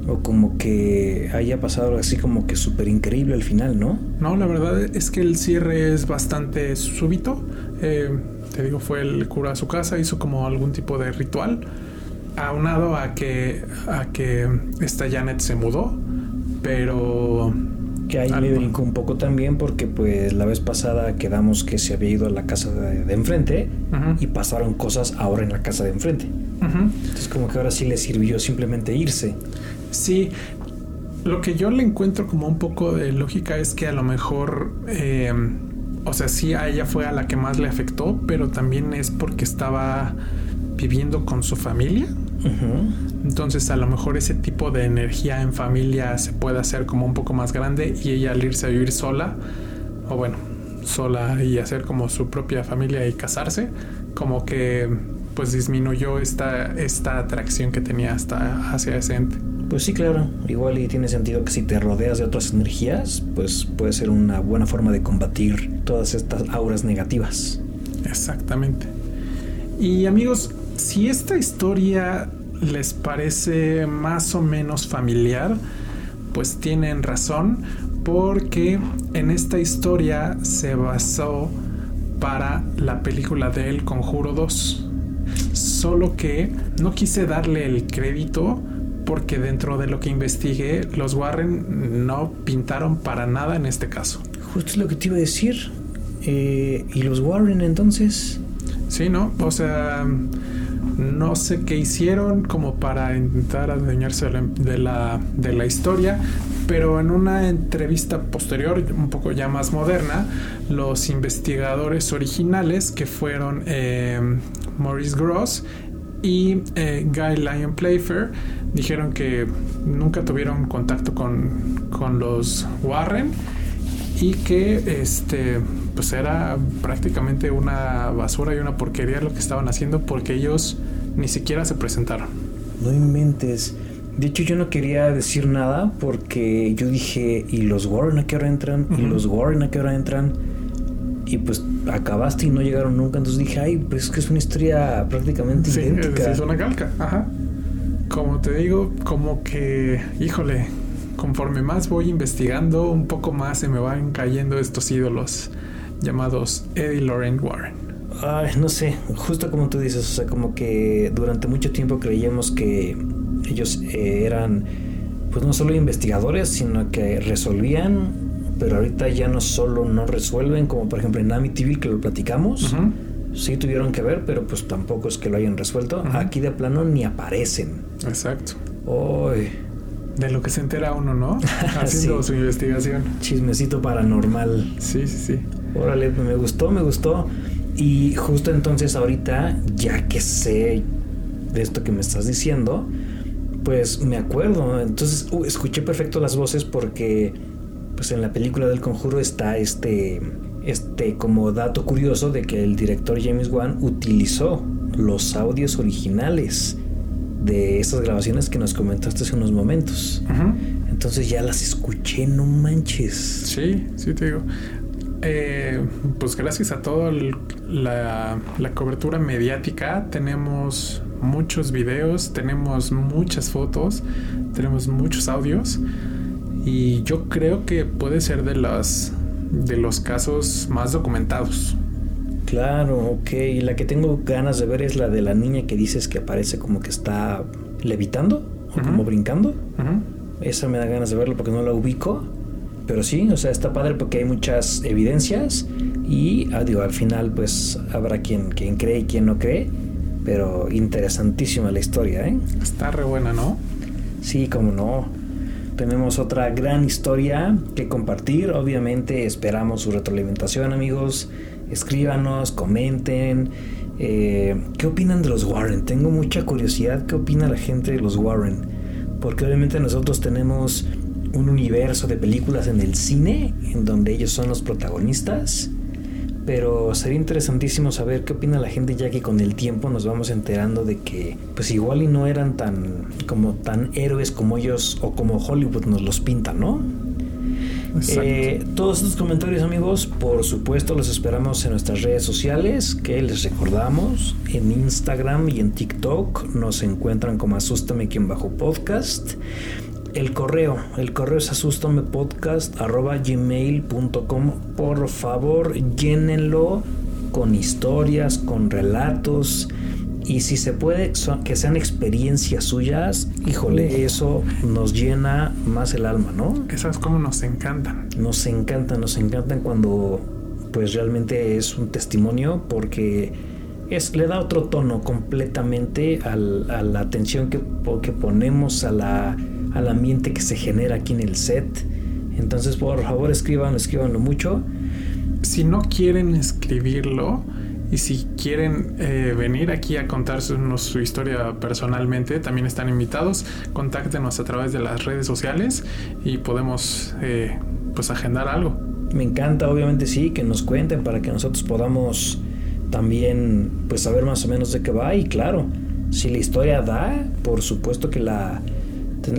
Speaker 3: o como que haya pasado así como que súper increíble al final, ¿no?
Speaker 2: No, la verdad es que el cierre es bastante súbito. Eh, te digo, fue el cura a su casa, hizo como algún tipo de ritual, aunado a que, a que esta Janet se mudó, pero...
Speaker 3: Que ahí me brincó un poco también porque pues la vez pasada quedamos que se había ido a la casa de, enfrente y pasaron cosas ahora en la casa de enfrente. Entonces como que ahora sí le sirvió simplemente irse.
Speaker 2: Sí, lo que yo le encuentro como un poco de lógica es que a lo mejor, eh, o sea, sí a ella fue a la que más le afectó, pero también es porque estaba viviendo con su familia. Entonces a lo mejor ese tipo de energía en familia se puede hacer como un poco más grande y ella al irse a vivir sola, o bueno, sola y hacer como su propia familia y casarse, como que pues disminuyó esta, esta atracción que tenía hasta hacia ese ente.
Speaker 3: Pues sí, claro. Igual y tiene sentido que si te rodeas de otras energías, pues puede ser una buena forma de combatir todas estas auras negativas.
Speaker 2: Exactamente. Y amigos, si esta historia les parece más o menos familiar, pues tienen razón, porque en esta historia se basó para la película de El Conjuro 2. Solo que no quise darle el crédito porque dentro de lo que investigué, los Warren no pintaron para nada en este caso.
Speaker 3: Justo es lo que te iba a decir. Eh, ¿Y los Warren entonces?
Speaker 2: Sí, ¿no? O sea, no sé qué hicieron como para intentar adueñarse de la, de la, historia, pero en una entrevista posterior, un poco ya más moderna, los investigadores originales, que fueron eh, Maurice Gross y eh, Guy Lyon Playfair, dijeron que nunca tuvieron contacto con, con los Warren y que este pues era prácticamente una basura y una porquería lo que estaban haciendo porque ellos ni siquiera se presentaron.
Speaker 3: No inventes. De hecho, yo no quería decir nada porque yo dije, ¿y los Warren a qué hora entran? ¿Y los Warren a qué hora entran? Y pues acabaste y no llegaron nunca. Entonces dije, ay, pues es que es una historia prácticamente
Speaker 2: sí,
Speaker 3: idéntica.
Speaker 2: Es una calca, ajá como te digo, como que, híjole, conforme más voy investigando, un poco más se me van cayendo estos ídolos llamados Eddie Lauren Warren.
Speaker 3: Ay, no sé, justo como tú dices, o sea, como que durante mucho tiempo creíamos que ellos eh, eran, pues no solo investigadores, sino que resolvían, pero ahorita ya no solo no resuelven, como por ejemplo en Amityville que lo platicamos. Sí tuvieron que ver, pero pues tampoco es que lo hayan resuelto. Aquí de plano ni aparecen.
Speaker 2: Exacto. De lo que se entera uno, ¿no? *laughs* Haciendo su investigación.
Speaker 3: Chismecito paranormal.
Speaker 2: Sí, sí, sí.
Speaker 3: Órale, me gustó, me gustó. Y justo entonces ahorita, ya que sé de esto que me estás diciendo, pues me acuerdo. Entonces uh, escuché perfecto las voces porque pues en la película del conjuro está este, este como dato curioso de que el director James Wan utilizó los audios originales de estas grabaciones que nos comentaste hace unos momentos. entonces ya las escuché, no manches.
Speaker 2: Sí, sí te digo. Eh, pues gracias a toda la, la cobertura mediática tenemos muchos videos, tenemos muchas fotos, tenemos muchos audios y yo creo que puede ser de las de los casos más documentados.
Speaker 3: Claro, ok. Y la que tengo ganas de ver es la de la niña que dices que aparece como que está levitando o como brincando. Esa me da ganas de verlo porque no la ubico. Pero sí, o sea, está padre porque hay muchas evidencias y ah, digo, al final pues habrá quien, quien cree y quien no cree. Pero interesantísima la historia, ¿eh?
Speaker 2: Está re buena, ¿no?
Speaker 3: Sí, como no. Tenemos otra gran historia que compartir. Obviamente esperamos su retroalimentación, amigos. Escríbanos, comenten. Eh, ¿Qué opinan de los Warren? Tengo mucha curiosidad. ¿Qué opina la gente de los Warren? Porque obviamente nosotros tenemos un universo de películas en el cine en donde ellos son los protagonistas pero sería interesantísimo saber qué opina la gente ya que con el tiempo nos vamos enterando de que pues igual y no eran tan como tan héroes como ellos o como Hollywood nos los pintan, ¿no? Eh, todos estos comentarios amigos por supuesto los esperamos en nuestras redes sociales que les recordamos en Instagram y en TikTok nos encuentran como asústame quien bajo podcast el correo, el correo es asustamepodcast.gmail.com. Por favor, llénenlo con historias, con relatos. Y si se puede, que sean experiencias suyas, híjole, eso nos llena más el alma, ¿no?
Speaker 2: Esas como nos encantan.
Speaker 3: Nos encantan, nos encantan cuando pues realmente es un testimonio porque es, le da otro tono completamente a la atención que, que ponemos a la al ambiente que se genera aquí en el set. Entonces, por favor, escriban, escríbanlo mucho.
Speaker 2: Si no quieren escribirlo y si quieren eh, venir aquí a contarnos su historia personalmente, también están invitados. Contáctenos a través de las redes sociales y podemos eh, pues agendar algo.
Speaker 3: Me encanta, obviamente sí, que nos cuenten para que nosotros podamos también pues saber más o menos de qué va y claro, si la historia da, por supuesto que la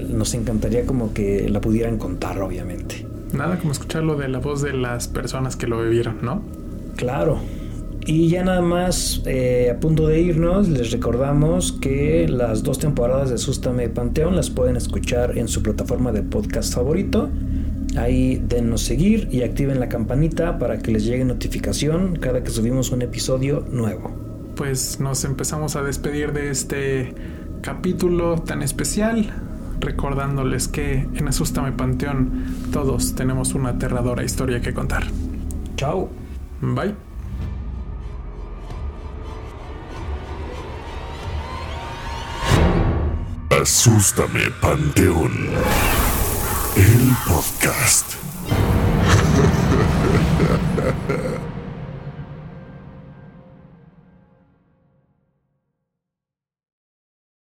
Speaker 3: nos encantaría como que la pudieran contar, obviamente.
Speaker 2: Nada como escucharlo de la voz de las personas que lo vivieron, ¿no?
Speaker 3: Claro. Y ya nada más, eh, a punto de irnos, les recordamos que las dos temporadas de Sústame Panteón las pueden escuchar en su plataforma de podcast favorito. Ahí denos seguir y activen la campanita para que les llegue notificación cada que subimos un episodio nuevo.
Speaker 2: Pues nos empezamos a despedir de este capítulo tan especial recordándoles que en Asústame Panteón todos tenemos una aterradora historia que contar.
Speaker 3: Chao.
Speaker 2: Bye.
Speaker 1: Asústame Panteón. El podcast.